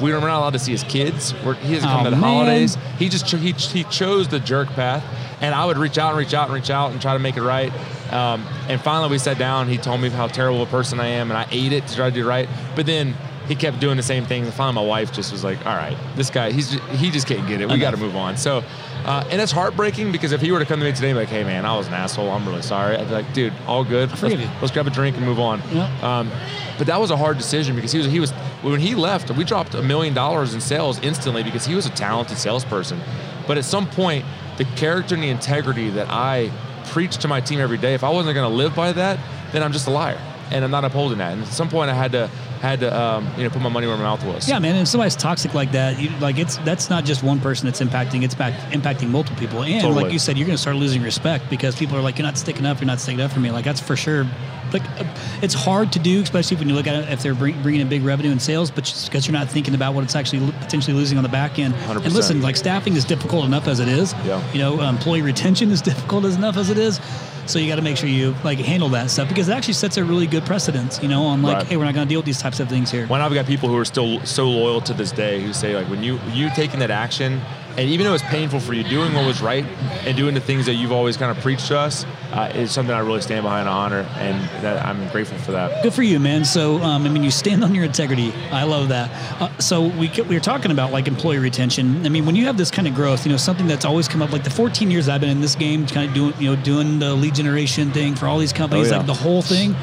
We we're not allowed to see his kids. We're, he hasn't come Oh, to the man. holidays. He just cho- he, he chose the jerk path, and I would reach out and reach out and reach out and try to make it right. Um, and finally, we sat down. He told me how terrible a person I am, and I ate it to try to do right. But then he kept doing the same thing. And finally, my wife just was like, "All right, this guy, he's just, he just can't get it. We got to move on." So, uh, and it's heartbreaking because if he were to come to me today, and be like, "Hey, man, I was an asshole. I'm really sorry," I'd be like, "Dude, all good. let's, you." let's grab a drink and move on." Yep. Um, but that was a hard decision because he was he was when he left, we dropped a million dollars in sales instantly because he was a talented salesperson. But at some point, the character and the integrity that I preach to my team every day, if I wasn't going to live by that, then I'm just a liar, and I'm not upholding that. And at some point, I had to had to um, you know put my money where my mouth was. Yeah, man. If somebody's toxic like that, you, like it's that's not just one person that's impacting; it's back, impacting multiple people. And Totally. like you said, you're going to start losing respect because people are like, "You're not sticking up. You're not sticking up for me." Like that's for sure. Like uh, it's hard to do, especially when you look at it if they're bring, bringing in big revenue and sales, but just because you're not thinking about what it's actually potentially losing on the back end. 100%. And listen, like staffing is difficult enough as it is. Yeah. You know, employee retention is difficult as enough as it is. So you got to make sure you like handle that stuff because it actually sets a really good precedence. You know, on like, Right. hey, we're not going to deal with these types of things here. When I've got people who are still so loyal to this day who say like when you you taking that action and even though it's painful for you doing what was right and doing the things that you've always kind of preached to us uh, is something I really stand behind and honor and that I'm grateful for that. Good for you, man. So, um, I mean, you stand on your integrity. I love that. Uh, so, we we were talking about like employee retention. I mean, when you have this kind of growth, you know, something that's always come up, like the 14 years I've been in this game, kind of doing, you know, doing the lead generation thing for all these companies, Oh, yeah. like the whole thing.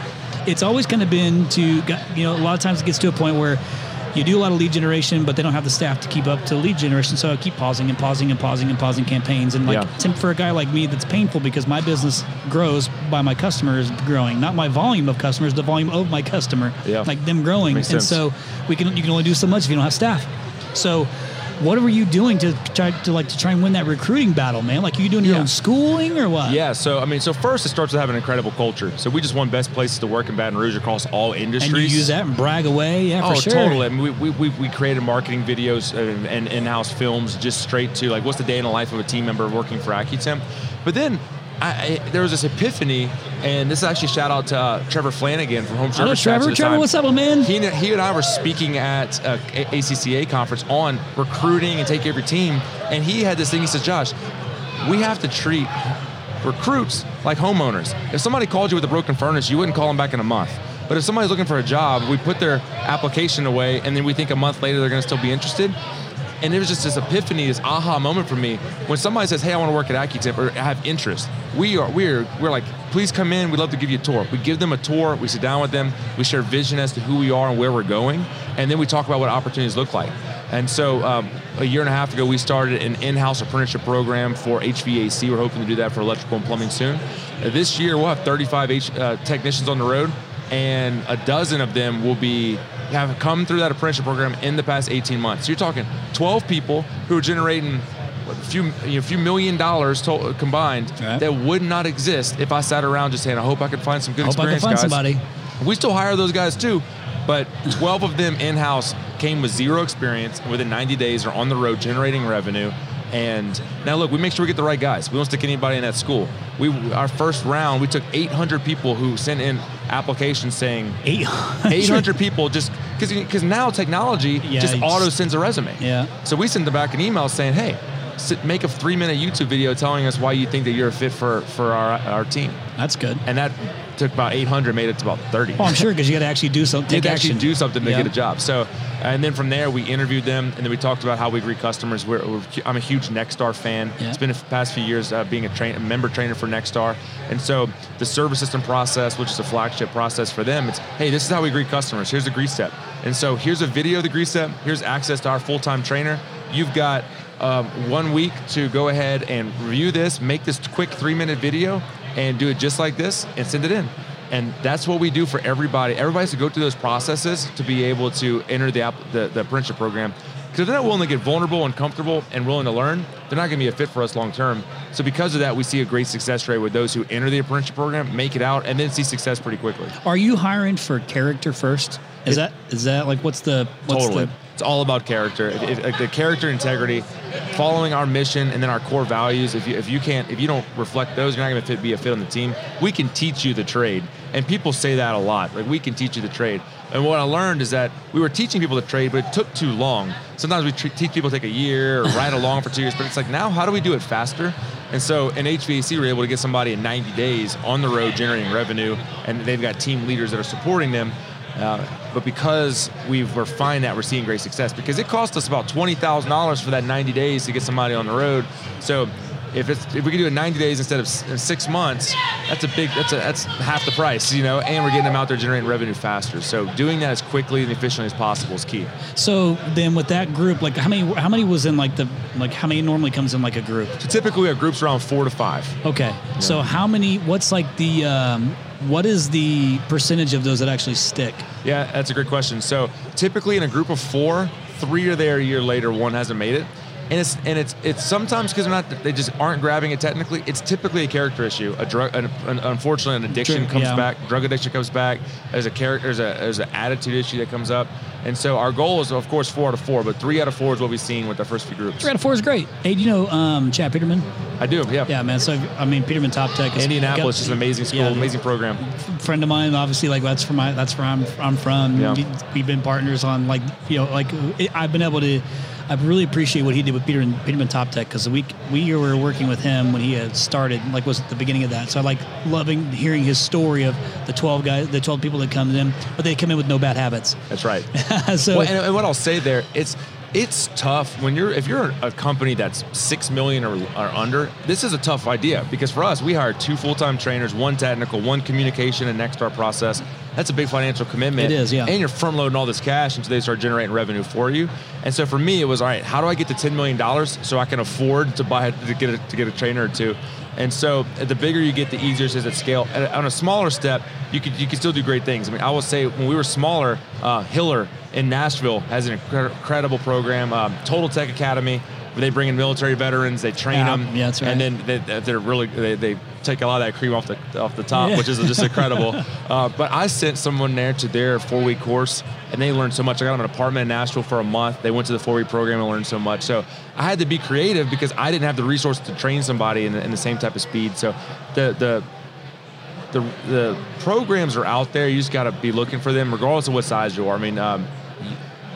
It's always kind of been to, you know, a lot of times it gets to a point where you do a lot of lead generation, but they don't have the staff to keep up to lead generation. So I keep pausing and pausing and pausing and pausing campaigns. And like Yeah. For a guy like me, that's painful because my business grows by my customers growing, not my volume of customers, the volume of my customer, Yeah. like them growing. Makes and sense. so we can you can only do so much if you don't have staff. So. What were you doing to try to like to try and win that recruiting battle, man? Like, are you doing your Yeah. own schooling or what? Yeah, so I mean, so first it starts with having an incredible culture. So we just won best places to work in Baton Rouge across all industries. And you use that and brag away, yeah, for oh, sure. totally. I mean, we, we, we, we created marketing videos and, and in-house films just straight to like what's the day in the life of a team member working for AccuTemp. But then I, I, there was this epiphany, and this is actually a shout out to uh, Trevor Flanagan from Home Hello, Service. Chats Trevor. Trevor, what's up, my man? He and, he and I were speaking at a A- ACCA conference on recruiting and take care of your team, and he had this thing. He said, "Josh, we have to treat recruits like homeowners. If somebody called you with a broken furnace, you wouldn't call them back in a month. But if somebody's looking for a job, we put their application away, and then we think a month later they're going to still be interested." And it was just this epiphany, this aha moment for me when somebody says, "Hey, I want to work at AccuTemp or I have interest." We are we're we're like, "Please come in. We'd love to give you a tour." We give them a tour. We sit down with them. We share vision as to who we are and where we're going, and then we talk about what opportunities look like. And so, um, a year and a half ago, we started an in-house apprenticeship program for HVAC. We're hoping to do that for electrical and plumbing soon. Uh, this year, we'll have 35 H, uh, technicians on the road, and a dozen of them will be have come through that apprenticeship program in the past 18 months. So you're talking 12 people who are generating a few you know, a few million dollars to, combined that would not exist if I sat around just saying, "I hope I can find some good Hope I can experience find guys." somebody. We still hire those guys too, but 12 of them in house came with zero experience. and Within 90 days, are on the road generating revenue. And now look, we make sure we get the right guys. We don't stick anybody in that school. We our first round, we took 800 people who sent in applications saying 800. 800 people just because now technology Yeah, just auto sends a resume. Yeah. So we send them back an email saying, hey. Sit- Make a three-minute YouTube video telling us why you think that you're a fit for for our, our team, That's good. and that took about 800, made it to about 30 Oh, I'm sure because you got to actually do something. you to actually do something to Yeah. get a job. So, and then from there, we interviewed them, and then we talked about how we greet customers. We're, we're, I'm a huge Nexstar fan. Yeah. It's been the past few years uh, being a, train, a member trainer for Nexstar, and so the service system process, which is a flagship process for them, it's hey, this is how we greet customers. Here's the greet step, and so here's a video of the greet step. Here's access to our full-time trainer. You've got um, one week to go ahead and review this, make this quick three-minute video, and do it just like this, and send it in. And that's what we do for everybody. Everybody has to go through those processes to be able to enter the, app, the, the apprenticeship program. Because if they're not willing to get vulnerable and comfortable and willing to learn, they're not going to be a fit for us long term. So because of that, we see a great success rate with those who enter the apprenticeship program, make it out, and then see success pretty quickly. Are you hiring for character first? Is that is that like what's the what's totally. the It's all about character. The character integrity, following our mission and then our core values. If you if you can't if you don't reflect those, you're not going to be a fit on the team. We can teach you the trade, and people say that a lot. Like we can teach you the trade. And what I learned is that we were teaching people the trade, but it took too long. Sometimes we teach people to take a year or ride along for two years, but it's like now, how do we do it faster? And so in HVAC, we're able to get somebody in 90 days on the road generating revenue, and they've got team leaders that are supporting them. Uh, but because we we're finding that we're seeing great success, because it cost us about twenty thousand dollars for that ninety days to get somebody on the road. So if it's if we can do it ninety days instead of six months, that's a big that's a that's half the price, you know. And we're getting them out there generating revenue faster. So doing that as quickly and efficiently as possible is key. So then with that group, like how many how many was in like the like how many normally comes in like a group? So typically we have groups around four to five. Okay. So how many what's like the um, what is the percentage of those that actually stick? Yeah, that's a great question. So typically in a group of four, three are there a year later, one hasn't made it. And it's and it's it's sometimes because they're not they just aren't grabbing it technically. It's typically a character issue. A drug, an, an, unfortunately, an addiction comes yeah. back. Drug addiction comes back. There's a character. There's a there's an attitude issue that comes up. And so our goal is of course four out of four, but three out of four is what we've seen with the first few groups. Three out of four is great. Hey, do you know um, Chad Peterman? I do, yeah. Yeah, man. So I mean, Peterman Top Tech is Indianapolis is an amazing school, Yeah. amazing program. friend of mine. Obviously, like that's from my that's where I'm I'm from. Yeah. We- We've been partners on like you know like I've been able to. I really appreciate what he did with Peter and Peterman Top Tech because we we were working with him when he had started, like was at the beginning of that. So I like loving hearing his story of the twelve guys, the twelve people that come in, but they come in with no bad habits. That's right. so Well, and, and what I'll say there, it's it's tough when you're if you're a company that's six million or, or under. This is a tough idea because for us, we hired two full time trainers, one technical, one communication and Nexstar process. That's a big financial commitment. It is, yeah. And you're front loading all this cash until they start generating revenue for you. And so for me, it was all right. How do I get to ten million dollars so I can afford to buy to get a, to get a trainer or two? And so the bigger you get, the easier it is at scale. And on a smaller step, you could you can still do great things. I mean, I will say when we were smaller, uh, Hiller in Nashville has an incredible program, um, Total Tech Academy. They bring in military veterans, they train Yeah, them, yeah, right. and then they, they're really they, they take a lot of that cream off the off the top, Yeah. which is just incredible. uh, but I sent someone there to their four week course, and they learned so much. I got them an apartment in Nashville for a month. They went to the four week program and learned so much. So I had to be creative because I didn't have the resources to train somebody in the, in the same type of speed. So the the the, the programs are out there. You just got to be looking for them, regardless of what size you are. I mean, um,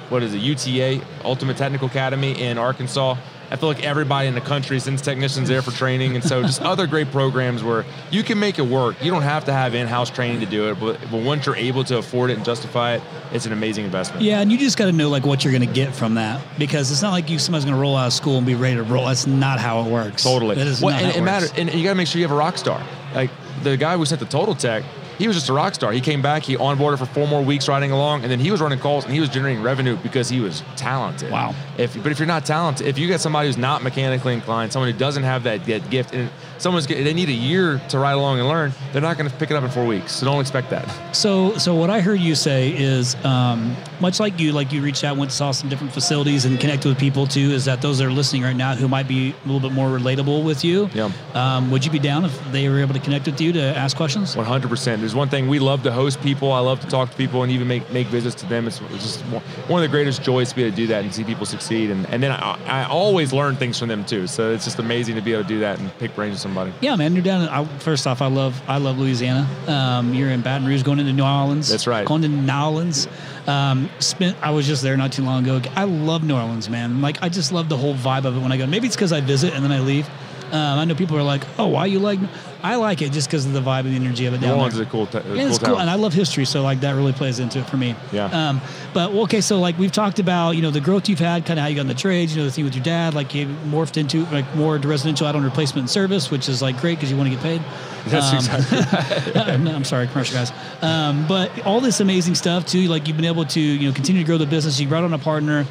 what is it? UTA Ultimate Technical Academy in Arkansas. I feel like everybody in the country sends technicians there for training, and so just other great programs where you can make it work. You don't have to have in-house training to do it, but, but once you're able to afford it and justify it, it's an amazing investment. Yeah, and you just got to know like what you're going to get from that because it's not like you somebody's going to roll out of school and be ready to roll. That's not how it works. Totally. That is Well, not and how it it matters, works. and you got to make sure you have a rock star. Like the guy we sent to Total Tech, he was just a rock star. He came back, he onboarded for four more weeks riding along, and then he was running calls and he was generating revenue because he was talented. Wow. If but if you're not talented, if you get somebody who's not mechanically inclined, someone who doesn't have that, that gift, and someone's get- they need a year to ride along and learn, they're not going to pick it up in four weeks. So don't expect that. So, so what I heard you say is, um, much like you, like you reached out, went saw some different facilities, and connected with people too. Is that those that are listening right now who might be a little bit more relatable with you? Yeah. Um, would you be down if they were able to connect with you to ask questions? 100%. There's one thing we love to host people. I love to talk to people and even make, make visits to them. It's, it's just one one of the greatest joys to be able to do that and see people succeed. And, and then I, I always learn things from them too. So it's just amazing to be able to do that and pick brains somebody. Yeah, man, you're down. In, I, first off, I love I love Louisiana. Um, you're in Baton Rouge, going into New Orleans. That's right. Going to New Orleans. Um, spent. I was just there not too long ago. I love New Orleans, man. Like I just love the whole vibe of it when I go. Maybe it's because I visit and then I leave. Um, I know people are like, "Oh, why you like?" I like it just because of the vibe and the energy of it New down Orleans there. is a cool, Yeah, it's cool cool, town. and I love history, so like that really plays into it for me. Yeah. Um, but well, okay, so like we've talked about, you know, the growth you've had, kind of how you got in the trades, you know, the thing with your dad, like you morphed into like more to residential out on replacement and service, which is like great because you want to get paid. That's Um, exactly no, I'm sorry, commercial guys. Um, but all this amazing stuff too, like you've been able to, you know, continue to grow the business. You brought on a partner.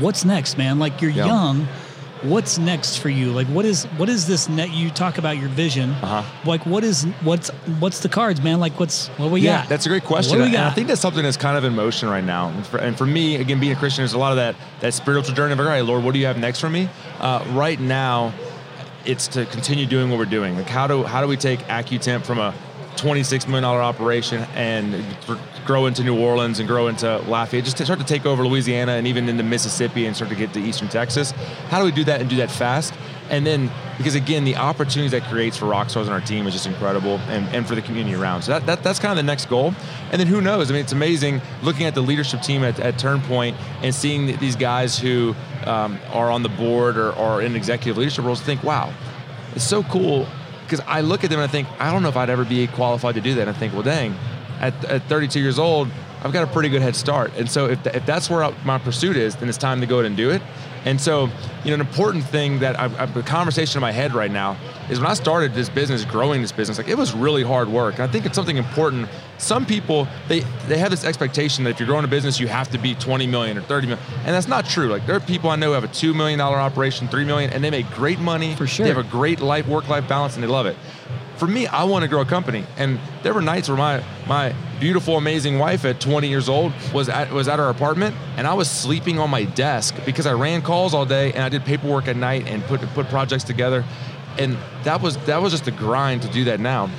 What's next, man? Like you're Yeah. young. What's next for you? Like what is what is this net? You talk about your vision. Uh-huh. Like what is what's what's the cards, man? Like what's what we Yeah, got? that's a great question. What do we And I think that's something that's kind of in motion right now. And for, and for me, again, being a Christian, there's a lot of that that spiritual journey of like, all right, Lord, what do you have next for me? Uh, right now, it's to continue doing what we're doing. Like, how do how do we take AccuTemp from a 26 million dollar operation and grow into New Orleans and grow into Lafayette, just to start to take over Louisiana and even into Mississippi and start to get to Eastern Texas. How do we do that and do that fast? And then, because again, the opportunities that creates for rock stars on our team is just incredible, and, and for the community around. So that, that that's kind of the next goal. And then who knows? I mean, it's amazing looking at the leadership team at, at TurnPoint and seeing th- these guys who um, are on the board or, or in executive leadership roles. Think, wow, it's so cool because I look at them and I think, I don't know if I'd ever be qualified to do that. And I think, well, dang, at, at 32 years old, I've got a pretty good head start. And so if, th- if that's where I- my pursuit is, then it's time to go ahead and do it. And so, you know, an important thing that I've, I've a conversation in my head right now is when I started this business, growing this business, like it was really hard work. And I think it's something important. Some people they they have this expectation that if you're growing a business, you have to be 20 million or 30 million, and that's not true. Like there are people I know who have a two million dollar operation, three million, and they make great money. For sure. They have a great life work life balance, and they love it. For me, I want to grow a company, and there were nights where my my beautiful, amazing wife at 20 years old was at was at our apartment, and I was sleeping on my desk because I ran calls all day and I did paperwork at night and put put projects together, and that was that was just a grind to do that now.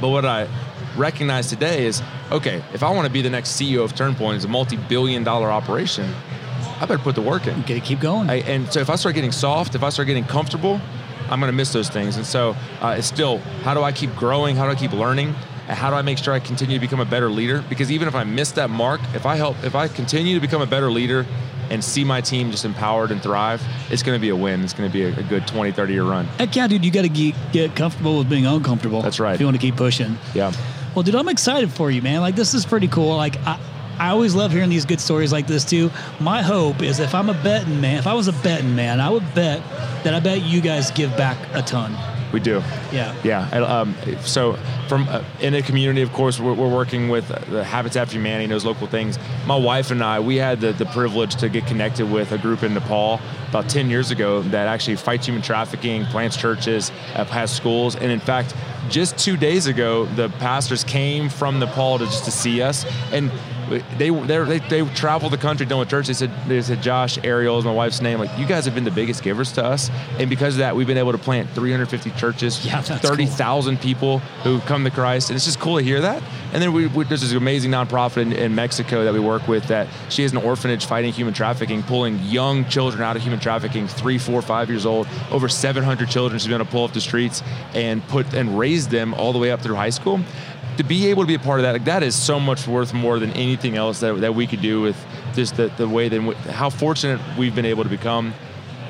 But what I recognize today is, okay, if I want to be the next CEO of TurnPoint, it's a multi-billion-dollar operation. I better put the work in. Gotta keep going. I, and so if I start getting soft, if I start getting comfortable, I'm going to miss those things. And so uh, it's still, how do I keep growing? How do I keep learning? And how do I make sure I continue to become a better leader? Because even if I miss that mark, if I help, if I continue to become a better leader and see my team just empowered and thrive, it's going to be a win. It's going to be a, a good 20, 30 year run. Heck yeah, dude, you got to get, get comfortable with being uncomfortable. That's right. If you want to keep pushing. Yeah. Well, dude, I'm excited for you, man. Like, this is pretty cool. Like, I, I always love hearing these good stories like this too. My hope is if I'm a betting man, if I was a betting man, I would bet that I bet you guys give back a ton. We do. Yeah. Yeah. and, Um, so from uh, in the community, of course, we're, we're working with the Habitat for Humanity, those local things. My wife and I, we had the, the privilege to get connected with a group in Nepal about 10 years ago that actually fights human trafficking, plants churches, uh, has schools, and in fact, just two days ago, the pastors came from Nepal to just to see us, and they they they travel the country doing church. They said they said Josh Ariel is my wife's name. Like you guys have been the biggest givers to us, and because of that, we've been able to plant 350 churches, Yeah, thirty thousand people who come to Christ, and it's just cool to hear that. And then we, we there's this amazing nonprofit in, in Mexico that we work with that she has an orphanage fighting human trafficking, pulling young children out of human trafficking, three, four, five years old. Over 700 children she's been able to pull off the streets and put and raise them all the way up through high school to be able to be a part of that, like that is so much worth more than anything else that, that we could do with just the, the way that how fortunate we've been able to become.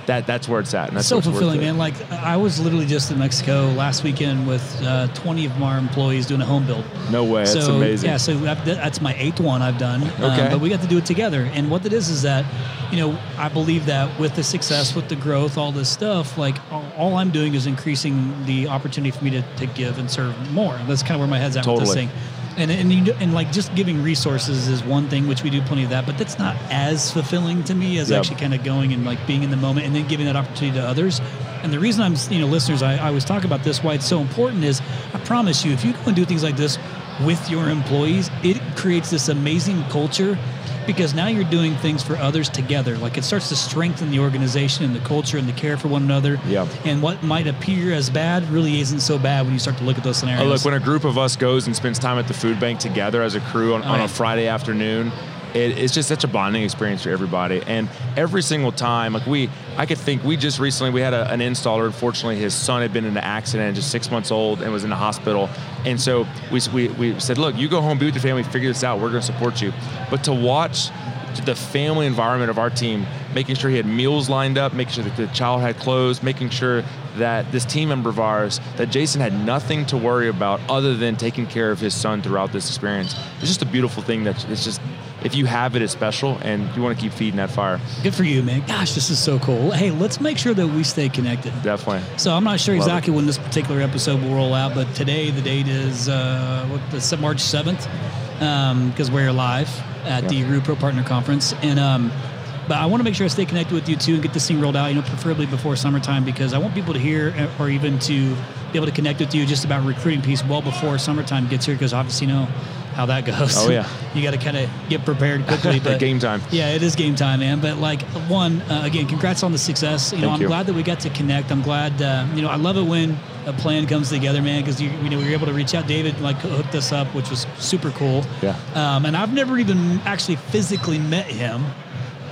That that's where it's at. And that's so fulfilling, man. Like I was literally just in Mexico last weekend with uh, 20 of our employees doing a home build. No way, that's so, amazing. Yeah, so that- that's my eighth one I've done. Um, Okay. but we got to do it together. And what it is is that, you know, I believe that with the success, with the growth, all this stuff, like all, all I'm doing is increasing the opportunity for me to, to give and serve more. That's kind of where my head's at with this thing. And, and, you, and like just giving resources is one thing, which we do plenty of that, but that's not as fulfilling to me as Yep. actually kind of going and like being in the moment and then giving that opportunity to others. And the reason I'm, you know, listeners, I, I always talk about this, why it's so important is I promise you, if you go and do things like this with your employees, it creates this amazing culture because now you're doing things for others together. Like it starts to strengthen the organization and the culture and the care for one another. Yep. And what might appear as bad really isn't so bad when you start to look at those scenarios. Oh, look, when a group of us goes and spends time at the food bank together as a crew on, on yeah. a Friday afternoon, it, it's just such a bonding experience for everybody. And every single time, like we, I could think we just recently we had a, an installer. Unfortunately, his son had been in an accident, just six months old, and was in the hospital. And so we, we, we said, look, you go home, be with your family, figure this out. We're going to support you. But to watch the family environment of our team, making sure he had meals lined up, making sure that the child had clothes, making sure that this team member of ours, that Jason had nothing to worry about other than taking care of his son throughout this experience. It's just a beautiful thing that it's just, if you have it, it's special and you want to keep feeding that fire. Good for you, man. Gosh, this is so cool. Hey, let's make sure that we stay connected. Definitely. So I'm not sure Love exactly when this particular episode will roll out, but today the date is uh, what the March 7th because we're live at the Ruud Pro Partner Conference, and um, but I want to make sure I stay connected with you too and get this thing rolled out. You know, preferably before summertime because I want people to hear uh, or even to be able to connect with you just about recruiting piece well before summertime gets here because obviously you know how that goes. Oh, yeah. you got to kind of get prepared quickly. But Game time. yeah, it is game time, man. But like one, uh, again, congrats on the success. You know, Thank I'm you. glad that we got to connect. I'm glad, uh, you know, I love it when a plan comes together, man, because you, you know we were able to reach out. David like hooked us up, which was super cool. Yeah. Um, and I've never even actually physically met him.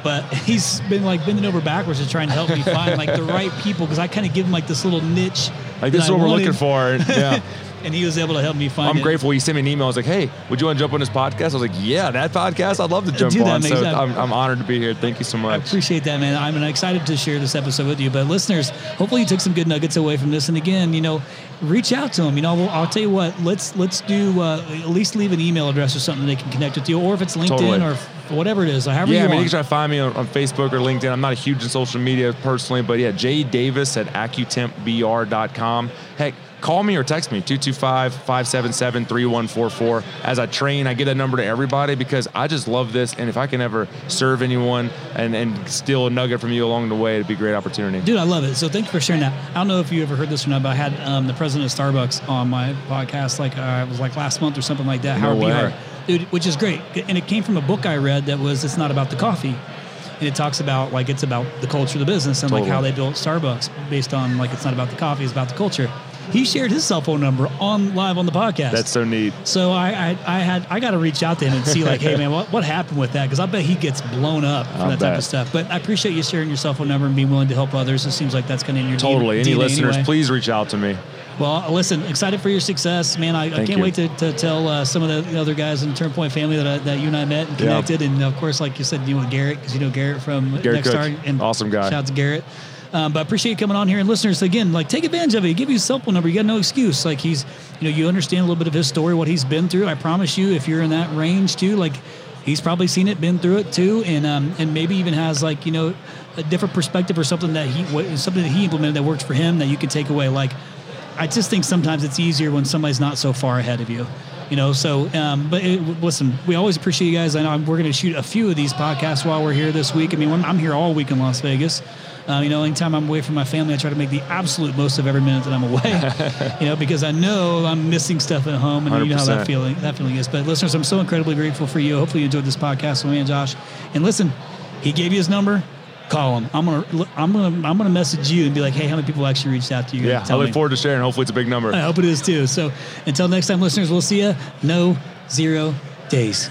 But he's been like bending over backwards to try and help me find like the right people because I kind of give him like this little niche. Like this is I what we're looking for. Yeah. And he was able to help me find. I'm it. grateful. He sent me an email. I was like, "Hey, would you want to jump on this podcast?" I was like, "Yeah, that podcast. I'd love to jump Dude, on." So sense. I'm, I'm honored to be here. Thank you so I much. appreciate that, man. I'm excited to share this episode with you. But listeners, hopefully you took some good nuggets away from this. And again, you know, reach out to them. You know, we'll, I'll tell you what. Let's let's do uh, at least leave an email address or something they can connect with you, or if it's LinkedIn Totally. or whatever it is, however Yeah, you I mean, you can try to find me on, on Facebook or LinkedIn. I'm not a huge in social media personally, but yeah, Jay Davis at accutempbr.com. Heck, call me or text me 225 577 3144. As I train, I get that number to everybody because I just love this. And if I can ever serve anyone and, and steal a nugget from you along the way, it'd be a great opportunity. Dude, I love it. So thank you for sharing that. I don't know if you ever heard this or not, but I had um, the president of Starbucks on my podcast, like uh, it was like last month or something like that. No Howard way. Dude, which is great, and it came from a book I read that was "It's Not About the Coffee," and it talks about like it's about the culture of the business and like how they built Starbucks based on like it's not about the coffee, it's about the culture. He shared his cell phone number on live on the podcast. That's so neat. So I, I, I had I got to reach out to him and see like, hey man, what, what happened with that? Because I bet he gets blown up from I'll that type of stuff. But I appreciate you sharing your cell phone number and being willing to help others. It seems like that's kind of in your Totally. Any listeners, anyway. please reach out to me. Well, listen, excited for your success, man. I, I can't you. wait to, to tell uh, some of the other guys in the TurnPoint family that, I, that you and I met and Yeah. connected. And of course, like you said, you know Garrett because you know Garrett from Garrett Nexstar. Cook. And Awesome guy. Shout out to Garrett. Um, but appreciate you coming on here and listeners again. Like, take advantage of it. Give you his cell phone number. You got no excuse. Like he's, you know, you understand a little bit of his story, what he's been through. I promise you, if you're in that range too, like he's probably seen it, been through it too, and um, and maybe even has like you know a different perspective or something that he something that he implemented that works for him that you can take away. Like I just think sometimes it's easier when somebody's not so far ahead of you. You know, so um, but it, listen, we always appreciate you guys. I know we're going to shoot a few of these podcasts while we're here this week. I mean, I'm here all week in Las Vegas. Uh, you know, anytime I'm away from my family, I try to make the absolute most of every minute that I'm away. you know, because I know I'm missing stuff at home, and 100%. you know how that feeling that feeling is. But listeners, I'm so incredibly grateful for you. Hopefully, you enjoyed this podcast with me and Josh. And listen, he gave you his number. Call him. I'm gonna I'm gonna I'm gonna message you and be like, hey, how many people actually reached out to you? Yeah, I look me. forward to sharing. Hopefully, it's a big number. I hope it is too. So until next time, listeners, we'll see you. No zero days.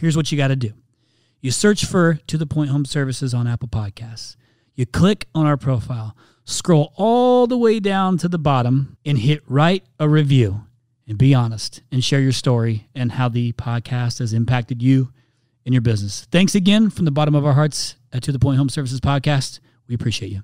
here's what you got to do you search for To the Point Home Services on Apple Podcasts. You click on our profile, scroll all the way down to the bottom, and hit write a review. And be honest and share your story and how the podcast has impacted you and your business. Thanks again from the bottom of our hearts at To the Point Home Services Podcast. We appreciate you.